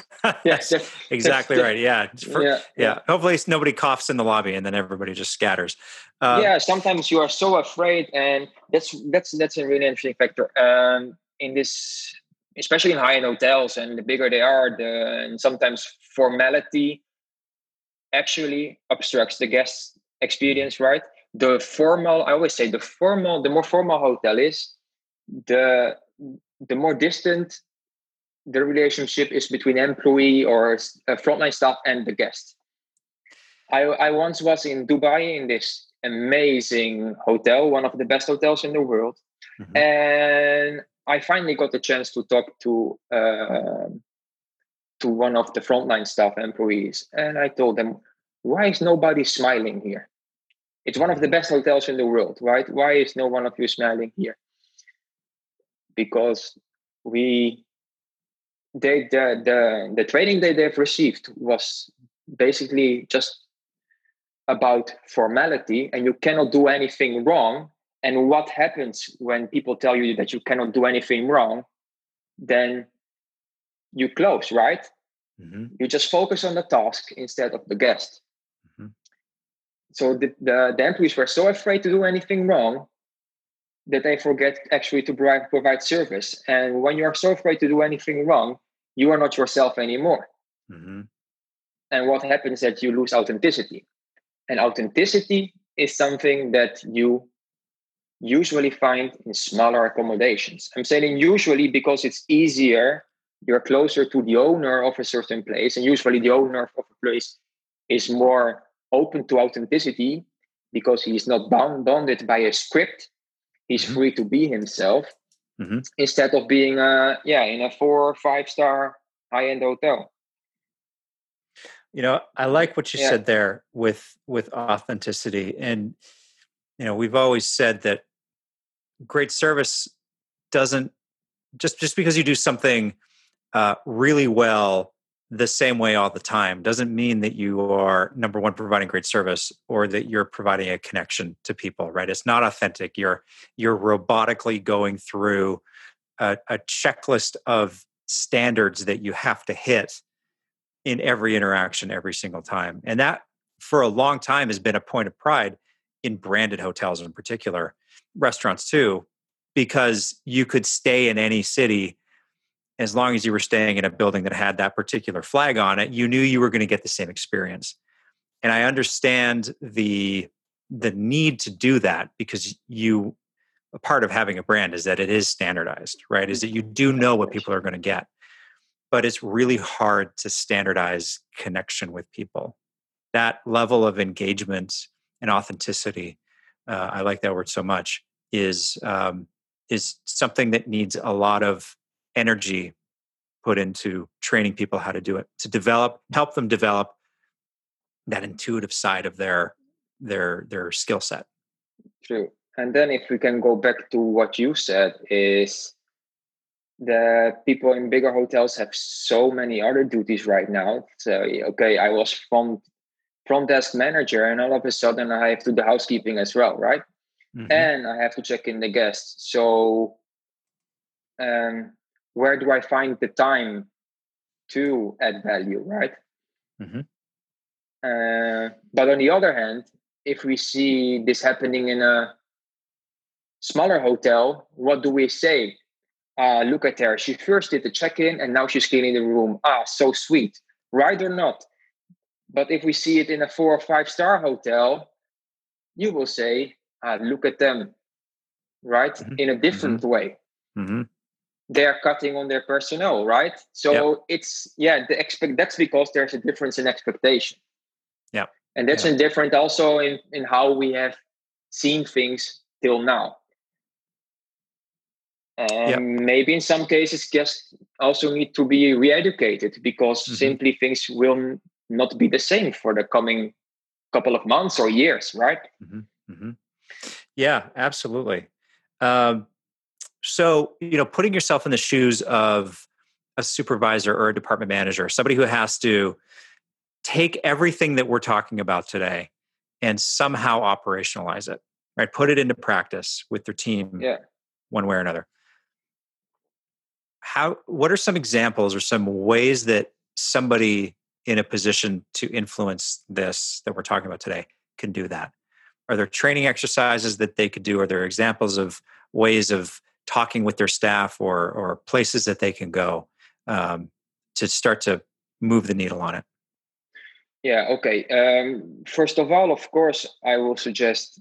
[SPEAKER 2] yes, exactly right. Yeah. For, yeah, yeah, Hopefully nobody coughs in the lobby and then everybody just scatters.
[SPEAKER 3] Um, yeah, sometimes you are so afraid, and that's that's that's a really interesting factor. Um, in this, especially in high-end hotels, and the bigger they are, the and sometimes formality actually obstructs the guest experience. Right. The formal, I always say, the formal, the more formal hotel is, the the more distant the relationship is between employee or frontline staff and the guest. I, I once was in Dubai in this amazing hotel, one of the best hotels in the world, mm-hmm. and I finally got the chance to talk to uh, to one of the frontline staff employees, and I told them, "Why is nobody smiling here? It's one of the best hotels in the world, right? Why is no one of you smiling here?" because we they the the, the training that they've received was basically just about formality and you cannot do anything wrong and what happens when people tell you that you cannot do anything wrong then you close right mm-hmm. you just focus on the task instead of the guest mm-hmm. so the, the, the employees were so afraid to do anything wrong that they forget actually to provide service. And when you are so afraid to do anything wrong, you are not yourself anymore. Mm-hmm. And what happens is that you lose authenticity. And authenticity is something that you usually find in smaller accommodations. I'm saying usually because it's easier, you're closer to the owner of a certain place, and usually the owner of a place is more open to authenticity because he's not bound bonded by a script. He's mm-hmm. free to be himself mm-hmm. instead of being uh yeah in a four or five star high end hotel.
[SPEAKER 2] You know, I like what you yeah. said there with with authenticity and you know, we've always said that great service doesn't just just because you do something uh, really well the same way all the time doesn't mean that you are number one providing great service or that you're providing a connection to people right? It's not authentic. You're you're robotically going through a, a checklist of standards that you have to hit in every interaction every single time. And that for a long time has been a point of pride in branded hotels in particular restaurants too because you could stay in any city as long as you were staying in a building that had that particular flag on it you knew you were going to get the same experience. And i understand the the need to do that because you a part of having a brand is that it is standardized right? Is that you do know what people are going to get. But it's really hard to standardize connection with people. That level of engagement and authenticity uh, i like that word so much is um, is something that needs a lot of energy put into training people how to do it to develop help them develop that intuitive side of their their their skill set.
[SPEAKER 3] True. And then if we can go back to what you said is the people in bigger hotels have so many other duties right now. So okay i was from front desk manager and all of a sudden i have to do the housekeeping as well right? Mm-hmm. and i have to check in the guests. So um, where do I find the time to add value, right? Mm-hmm. Uh, but on the other hand, if we see this happening in a smaller hotel, what do we say? Uh, look at her. She first did the check in and now she's cleaning the room. Ah, so sweet. Right or not? But if we see it in a four or five star hotel, you will say, ah, look at them, right? Mm-hmm. In a different mm-hmm. way. They're cutting on their personnel, right? So yep. it's yeah, the expect that's because there's a difference in expectation.
[SPEAKER 2] Yeah.
[SPEAKER 3] And that's
[SPEAKER 2] yep.
[SPEAKER 3] different also in, in how we have seen things till now. And yep. maybe in some cases guests also need to be re-educated because mm-hmm. simply things will not be the same for the coming couple of months or years, right?
[SPEAKER 2] Mm-hmm. Mm-hmm. Yeah, absolutely. Um, so, you know, putting yourself in the shoes of a supervisor or a department manager, somebody who has to take everything that we're talking about today and somehow operationalize it, right? Put it into practice with their team
[SPEAKER 3] yeah.
[SPEAKER 2] one way or another. How what are some examples or some ways that somebody in a position to influence this that we're talking about today can do that? Are there training exercises that they could do? Are there examples of ways of talking with their staff or or places that they can go um, to start to move the needle on it?
[SPEAKER 3] Yeah. Okay. Um, first of all, of course, I will suggest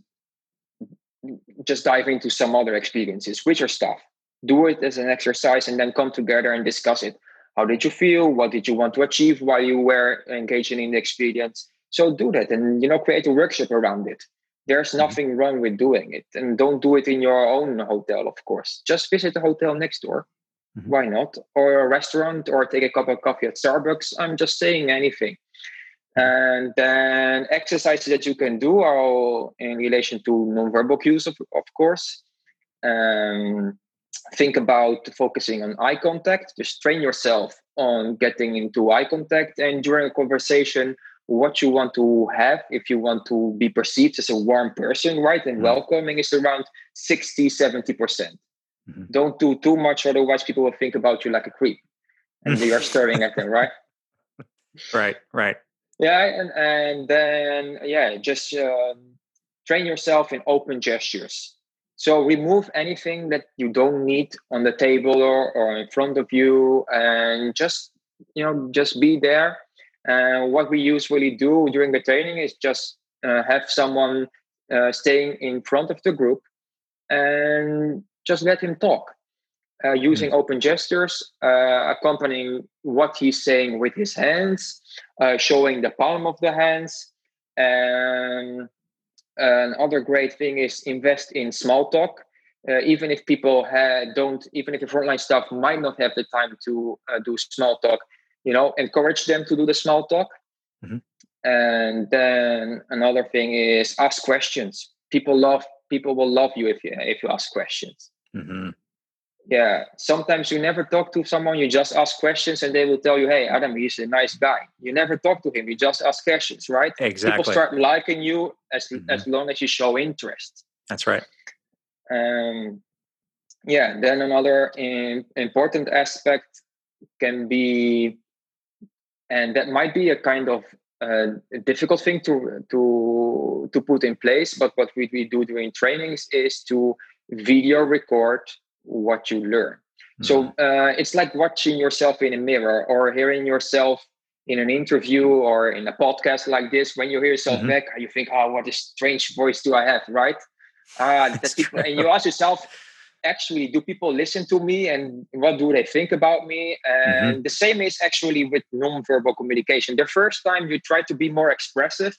[SPEAKER 3] just dive into some other experiences, which are stuff. Do it as an exercise, and then come together and discuss it. How did you feel? What did you want to achieve while you were engaging in the experience? So do that, and you know, create a workshop around it. There's mm-hmm. nothing wrong with doing it. And don't do it in your own hotel, of course. Just visit the hotel next door. Mm-hmm. Why not? Or a restaurant or take a cup of coffee at Starbucks. I'm just saying anything. Mm-hmm. And then exercises that you can do are in relation to nonverbal cues, of, of course. Um, think about focusing on eye contact. Just train yourself on getting into eye contact. And during a conversation, what you want to have if you want to be perceived as a warm person right and mm-hmm. welcoming is around 60 70%. Mm hmm don't do too much otherwise people will think about you like a creep. And they are staring at them <laughs> right?
[SPEAKER 2] Right right.
[SPEAKER 3] Yeah and and then yeah just um, train yourself in open gestures. So remove anything that you don't need on the table or, or in front of you and just you know just be there and what we usually do during the training is just uh, have someone uh, staying in front of the group and just let him talk uh, using mm. open gestures, uh, accompanying what he's saying with his hands, uh, showing the palm of the hands. And another great thing is invest in small talk. Uh, even if people don't, even if the frontline staff might not have the time to uh, do small talk, you know, encourage them to do the small talk. Mm-hmm. And then another thing is ask questions. People love people will love you if you if you ask questions. Mm-hmm yeah sometimes you never talk to someone you just ask questions and they will tell you hey adam he's a nice guy you never talk to him you just ask questions right
[SPEAKER 2] exactly
[SPEAKER 3] people start liking you as mm-hmm. as long as you show interest
[SPEAKER 2] that's right
[SPEAKER 3] um yeah then another in, important aspect can be and that might be a kind of uh, difficult thing to to to put in place but what we, we do during trainings is to video record what you learn. Mm-hmm. So uh, it's like watching yourself in a mirror or hearing yourself in an interview or in a podcast like this. When you hear yourself mm-hmm. back, you think, "Oh, what a strange voice do I have?" Right? <laughs> Uh, people, and you ask yourself, actually, do people listen to me, and what do they think about me? And mm-hmm. the same is actually with nonverbal communication. The first time you try to be more expressive,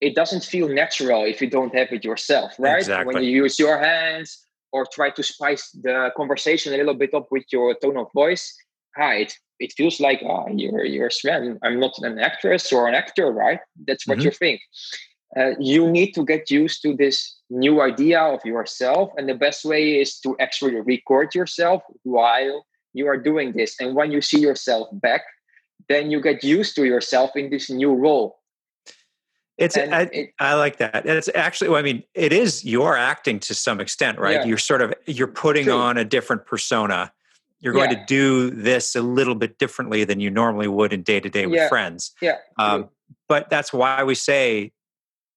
[SPEAKER 3] it doesn't feel natural if you don't have it yourself, right?
[SPEAKER 2] Exactly.
[SPEAKER 3] When you use your hands or try to spice the conversation a little bit up with your tone of voice, ah, it, it feels like oh, you're you're Sven. I'm not an actress or an actor, right? That's what mm-hmm. you think. Uh, you need to get used to this new idea of yourself, and the best way is to actually record yourself while you are doing this. And when you see yourself back, then you get used to yourself in this new role
[SPEAKER 2] it's I, it, I, like that. It's actually, well, I mean, it is you're acting to some extent, right? Yeah. You're sort of you're putting True. on a different persona. You're going yeah. to do this a little bit differently than you normally would in day to day with friends.
[SPEAKER 3] Yeah.
[SPEAKER 2] Um, but that's why we say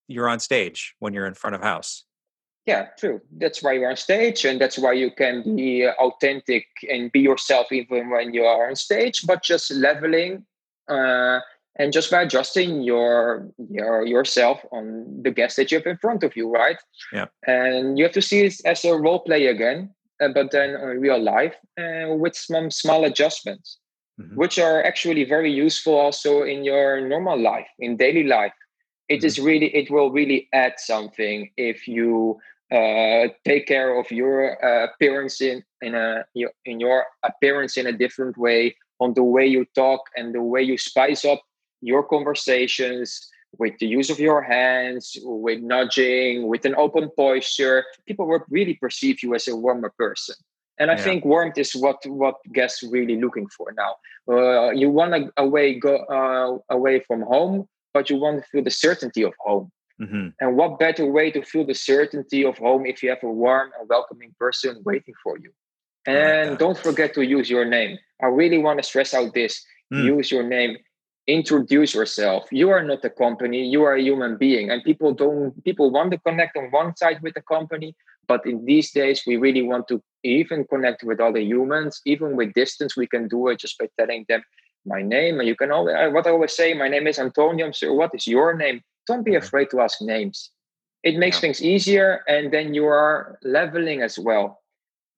[SPEAKER 2] you're on stage when you're in front of house.
[SPEAKER 3] Yeah, true. That's why you're on stage, and that's why you can be authentic and be yourself even when you are on stage. But just leveling. Uh, and just by adjusting your your yourself on the guest that you have in front of you right
[SPEAKER 2] yeah
[SPEAKER 3] and you have to see it as a role play again uh, but then in real life uh, with some small adjustments mm-hmm. which are actually very useful also in your normal life in daily life It mm-hmm. really it will really add something if you uh, take care of your uh, appearance in in a in your appearance in a different way on the way you talk and the way you spice up your conversations with the use of your hands, with nudging, with an open posture, people will really perceive you as a warmer person. And I yeah. think warmth is what what guests really looking for now. Uh, you want to away go uh, away from home, but you want to feel the certainty of home. Mm-hmm. And what better way to feel the certainty of home if you have a warm and welcoming person waiting for you? And like don't forget to use your name. I really want to stress out this: mm. use your name introduce yourself you are not a company you are a human being and people don't people want to connect on one side with the company but in these days we really want to even connect with other humans even with distance we can do it just by telling them my name and you can always what i always say my name is antonio sir what is your name don't be mm-hmm. afraid to ask names it makes yeah. things easier and then you are leveling as well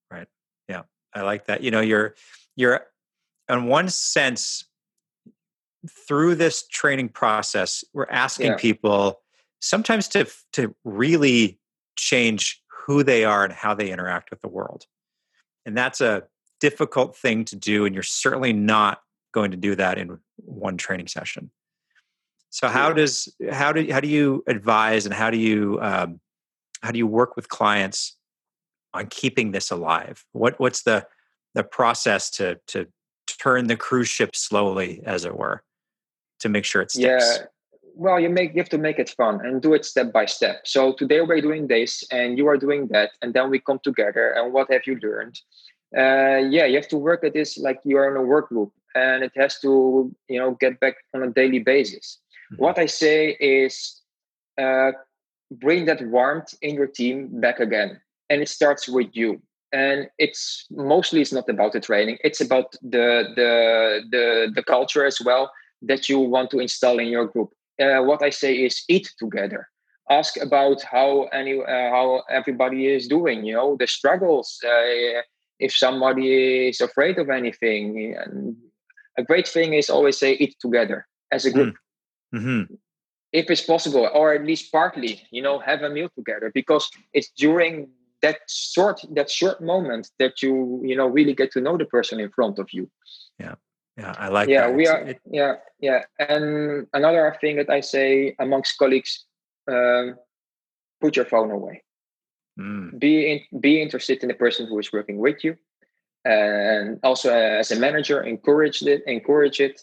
[SPEAKER 2] right yeah i like that you know you're you're in one sense through this training process, we're asking yeah. people sometimes to to really change who they are and how they interact with the world. And that's a difficult thing to do and you're certainly not going to do that in one training session. So how does how do how do you advise and how do you um, how do you work with clients on keeping this alive? What what's the the process to to turn the cruise ship slowly, as it were? to make sure it sticks?
[SPEAKER 3] Yeah. Well, you make you have to make it fun and do it step by step. So today we're doing this, and you are doing that, and then we come together. And what have you learned? Uh, yeah, you have to work at this like you are in a work group, and it has to you know get back on a daily basis. Mm-hmm. What I say is uh, bring that warmth in your team back again, and it starts with you and it's mostly it's not about the training it's about the the the the culture as well that you want to install in your group. Uh, what I say is eat together. ask about how any uh, how everybody is doing. You know, the struggles. Uh, if somebody is afraid of anything, and a great thing is always say eat together as a group. Mm. Mm-hmm. If it's possible, or at least partly, you know, have a meal together because it's during that short that short moment that you you know really get to know the person in front of you.
[SPEAKER 2] Yeah. Yeah, I like
[SPEAKER 3] yeah,
[SPEAKER 2] that.
[SPEAKER 3] we are. It, yeah, yeah. And another thing that I say amongst colleagues, um, put your phone away. Mm. Be in, be interested in the person who is working with you, and also as a manager, encourage it. Encourage it,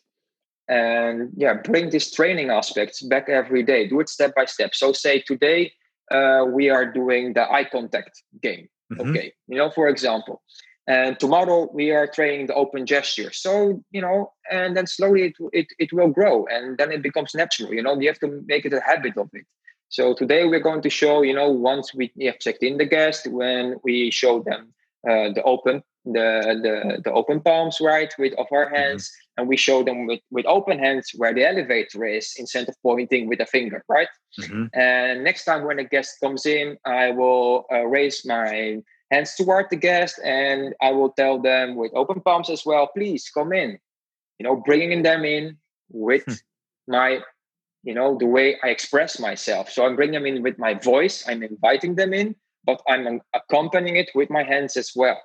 [SPEAKER 3] and yeah, bring these training aspects back every day. Do it step by step. So say today uh, we are doing the eye contact game. Mm-hmm. Okay, you know, for example, and tomorrow we are training the open gesture. So, you know, and then slowly it, it, it will grow and then it becomes natural. You know, you have to make it a habit of it. So today we're going to show, you know, once we have checked in the guest, when we show them uh, the open, the, the the open palms, right, with of our mm-hmm. hands, mm-hmm. and we show them with with open hands where the elevator is, instead of pointing with a finger, right. Mm-hmm. And next time when a guest comes in, I will uh, raise my hands toward the guest and i will tell them with open palms as well please come in you know bringing them in with hmm. my you know the way i express myself so i'm bringing them in with my voice i'm inviting them in but i'm accompanying it with my hands as well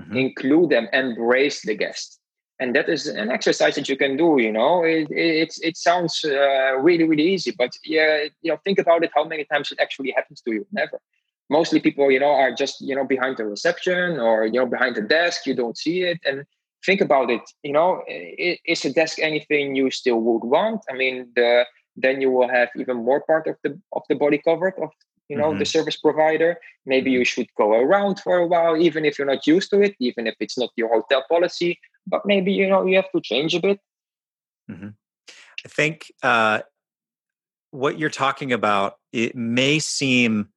[SPEAKER 3] mm-hmm. include them embrace the guest. And that is an exercise that you can do you know? It it, it sounds uh, really really easy but yeah you know think about it how many times it actually happens to you? Never. Mostly people you know are just you know behind the reception or you know behind the desk you don't see it and think about it you know? Is a desk anything you still would want? I mean the then you will have even more part of the of the body covered of you know mm-hmm. the service provider maybe you mm-hmm. should go around for a while even if you're not used to it even if it's not your hotel policy but maybe you know you have to change a bit
[SPEAKER 2] mm-hmm. i think uh, what you're talking about it may seem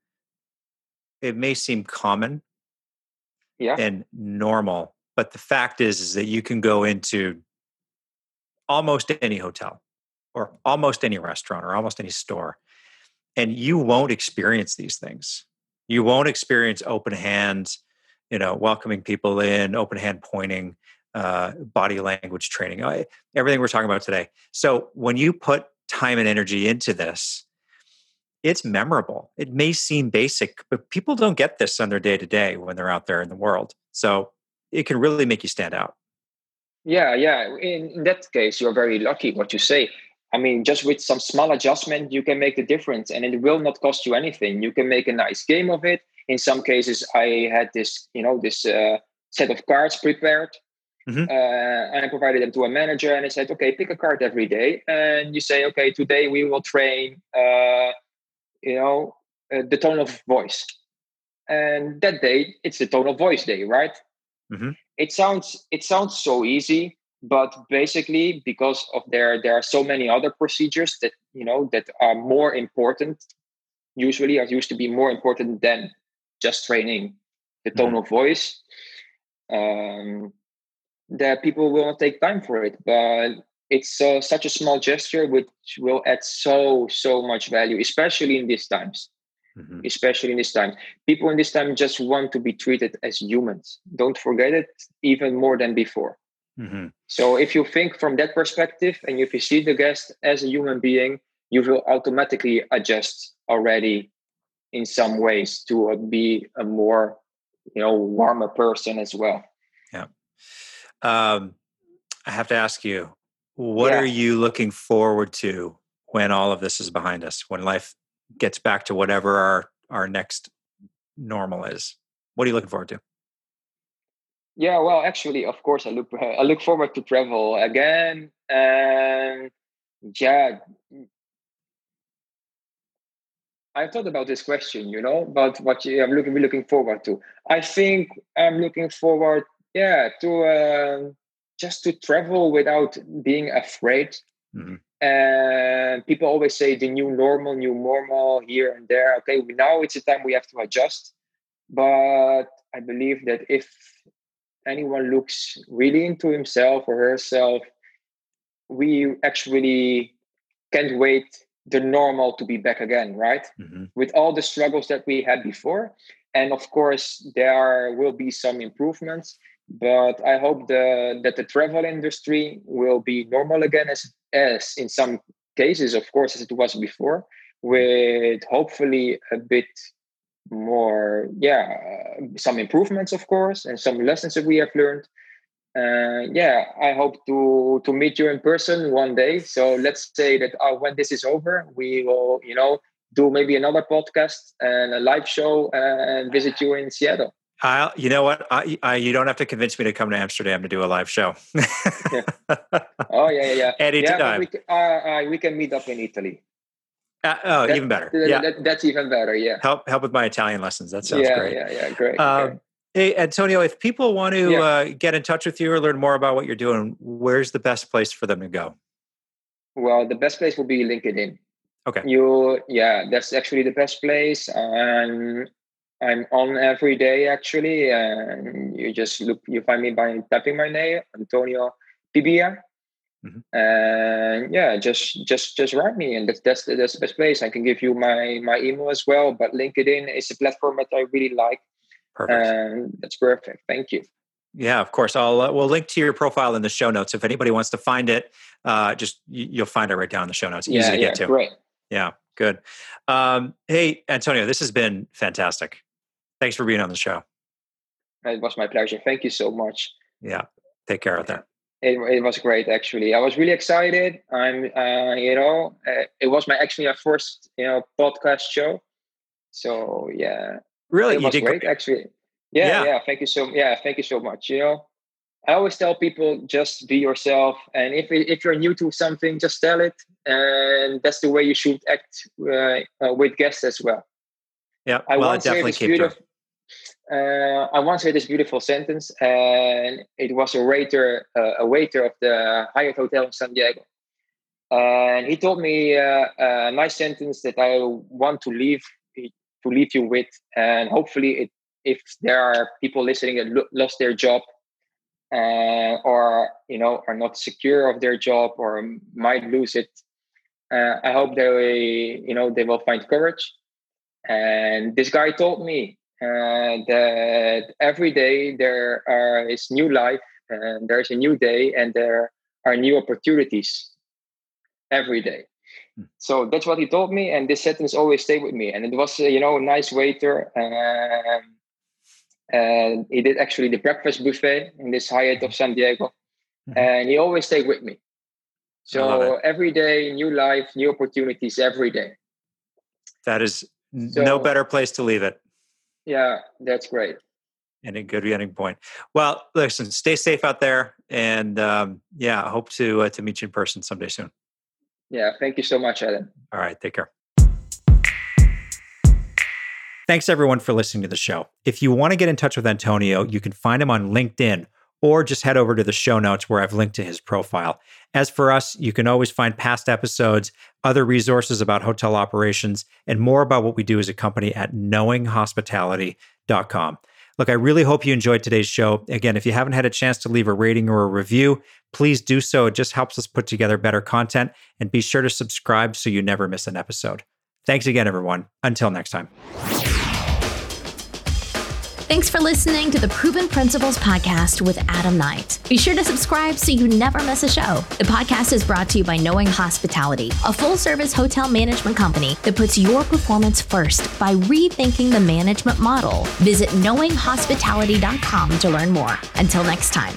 [SPEAKER 2] it may seem common
[SPEAKER 3] yeah.
[SPEAKER 2] and normal, but the fact is, is that you can go into almost any hotel or almost any restaurant or almost any store and you won't experience these things. You won't experience open hands, you know, welcoming people in, open hand pointing, uh, body language training, everything we're talking about today. So when you put time and energy into this, it's memorable. It may seem basic, but people don't get this on their day to day when they're out there in the world. So it can really make you stand out.
[SPEAKER 3] Yeah, yeah. In, in that case, you're very lucky what you say. I mean, just with some small adjustment, you can make the difference and it will not cost you anything. You can make a nice game of it. In some cases, I had this, you know, this uh, set of cards prepared Mm-hmm. Uh, and I provided them to a manager, and I said, "Okay, pick a card every day, and you say, okay, today we will train uh, you know, uh, the tone of voice. And that day, it's the tone of voice day, right? Mm-hmm. It sounds it sounds so easy, but basically because of there there are so many other procedures that you know that are more important. Usually, are used to be more important than just training the tone mm-hmm. of voice. Um, that people will not take time for it, but it's uh, such a small gesture which will add so so much value especially in these times mm-hmm. especially in this time people in this time just want to be treated as humans don't forget it even more than before mm-hmm. so if you think from that perspective and if you see the guest as a human being you will automatically adjust already in some ways to uh, be a more you know warmer person as well
[SPEAKER 2] yeah um, i have to ask you what yeah. are you looking forward to when all of this is behind us, when life gets back to whatever our, our next normal is? What are you looking forward to?
[SPEAKER 3] Yeah, well, actually, of course, I look <laughs> I look forward to travel again, and yeah, I thought about this question, you know, about what I'm looking looking forward to. I think I'm looking forward, yeah, to uh, just to travel without being afraid. Mm-hmm. And people always say the new normal, new normal here and there. Okay, now it's a time we have to adjust. But I believe that if anyone looks really into himself or herself, we actually can't wait the normal to be back again, right? Mm-hmm. With all the struggles that we had before. And of course, there will be some improvements, but I hope the, that the travel industry will be normal again, as, as in some cases, of course, as it was before, with hopefully a bit more, yeah, some improvements, of course, and some lessons that we have learned uh, yeah, I hope to to meet you in person one day. So let's say that uh, when this is over, we will, you know, do maybe another podcast and a live show and visit you in Seattle.
[SPEAKER 2] i you know what? I, I, you don't have to convince me to come to Amsterdam to do a live show.
[SPEAKER 3] yeah. Oh yeah, yeah, yeah. <laughs>
[SPEAKER 2] Anytime.
[SPEAKER 3] Yeah, we, can, uh, uh, we can meet up in Italy.
[SPEAKER 2] Uh, oh, that, even better. yeah,
[SPEAKER 3] that, that's even better. Yeah.
[SPEAKER 2] Help help with my Italian lessons. That sounds
[SPEAKER 3] yeah,
[SPEAKER 2] great.
[SPEAKER 3] Yeah, yeah, great. Um,
[SPEAKER 2] Hey, Antonio, if people want to yeah. uh, get in touch with you or learn more about what you're doing, where's the best place for them to go?
[SPEAKER 3] Well, the best place will be LinkedIn.
[SPEAKER 2] Okay.
[SPEAKER 3] You, yeah, that's actually the best place. I'm, I'm on every day actually, and you just look, you find me by typing my name, Antonio Pibia. Mm-hmm. And yeah, just just just write me, and that's that's the, that's the best place. I can give you my my email as well. But LinkedIn is a platform that I really like
[SPEAKER 2] Perfect.
[SPEAKER 3] And that's perfect. Thank you.
[SPEAKER 2] Yeah, of course. I'll uh, we'll link to your profile in the show notes. If anybody wants to find it, uh, just you'll find it right down in the show notes. Easy
[SPEAKER 3] yeah,
[SPEAKER 2] to
[SPEAKER 3] yeah,
[SPEAKER 2] get to.
[SPEAKER 3] Great.
[SPEAKER 2] Yeah, good. Um, hey, Antonio, this has been fantastic. Thanks for being on the show.
[SPEAKER 3] It was my pleasure. Thank you so much.
[SPEAKER 2] Yeah, take care out there.
[SPEAKER 3] It, it was great, actually. I was really excited. I'm, uh, you know, uh, it was my actually my first, you know, podcast show. So yeah,
[SPEAKER 2] Really,
[SPEAKER 3] it
[SPEAKER 2] you
[SPEAKER 3] was
[SPEAKER 2] did
[SPEAKER 3] great, actually. Yeah, yeah, yeah, Thank you so. Yeah, thank you so much. You know, I always tell people just be yourself, and if if you're new to something, just tell it, and that's the way you should act uh, uh, with guests as well.
[SPEAKER 2] Yeah, I well, once heard this beautiful.
[SPEAKER 3] Uh, I once heard this beautiful sentence, and it was a waiter, uh, a waiter of the Hyatt Hotel in San Diego, and he told me uh, a nice sentence that I want to leave to leave you with. And hopefully, it, if there are people listening that lo- lost their job uh, or you know are not secure of their job or might lose it, uh, I hope they you know they will find courage. And this guy told me uh, that every day there are, is new life and there's a new day and there are new opportunities every day. So that's what he told me, and this sentence always stayed with me. And it was, uh, you know, a nice waiter. Um, and he did actually the breakfast buffet in this Hyatt of San Diego, mm-hmm. and he always stayed with me. So every day, new life, new opportunities every day.
[SPEAKER 2] That is so, no better place to leave it.
[SPEAKER 3] Yeah, that's great.
[SPEAKER 2] And a good ending point. Well, listen, stay safe out there, and um, yeah, I hope to uh, to meet you in person someday soon.
[SPEAKER 3] Yeah, thank you so much, Adam.
[SPEAKER 2] All right, take care. Thanks everyone for listening to the show. If you want to get in touch with Antonio, you can find him on LinkedIn or just head over to the show notes where I've linked to his profile. As for us, you can always find past episodes, other resources about hotel operations, and more about what we do as a company at knowinghospitality.com. Look, I really hope you enjoyed today's show. Again, if you haven't had a chance to leave a rating or a review, please do so. It just helps us put together better content. And be sure to subscribe so you never miss an episode. Thanks again, everyone. Until next time.
[SPEAKER 1] Thanks for listening to the Proven Principles podcast with Adam Knight. Be sure to subscribe so you never miss a show. The podcast is brought to you by Knowing Hospitality, a full service hotel management company that puts your performance first by rethinking the management model. Visit knowinghospitality.com to learn more. Until next time.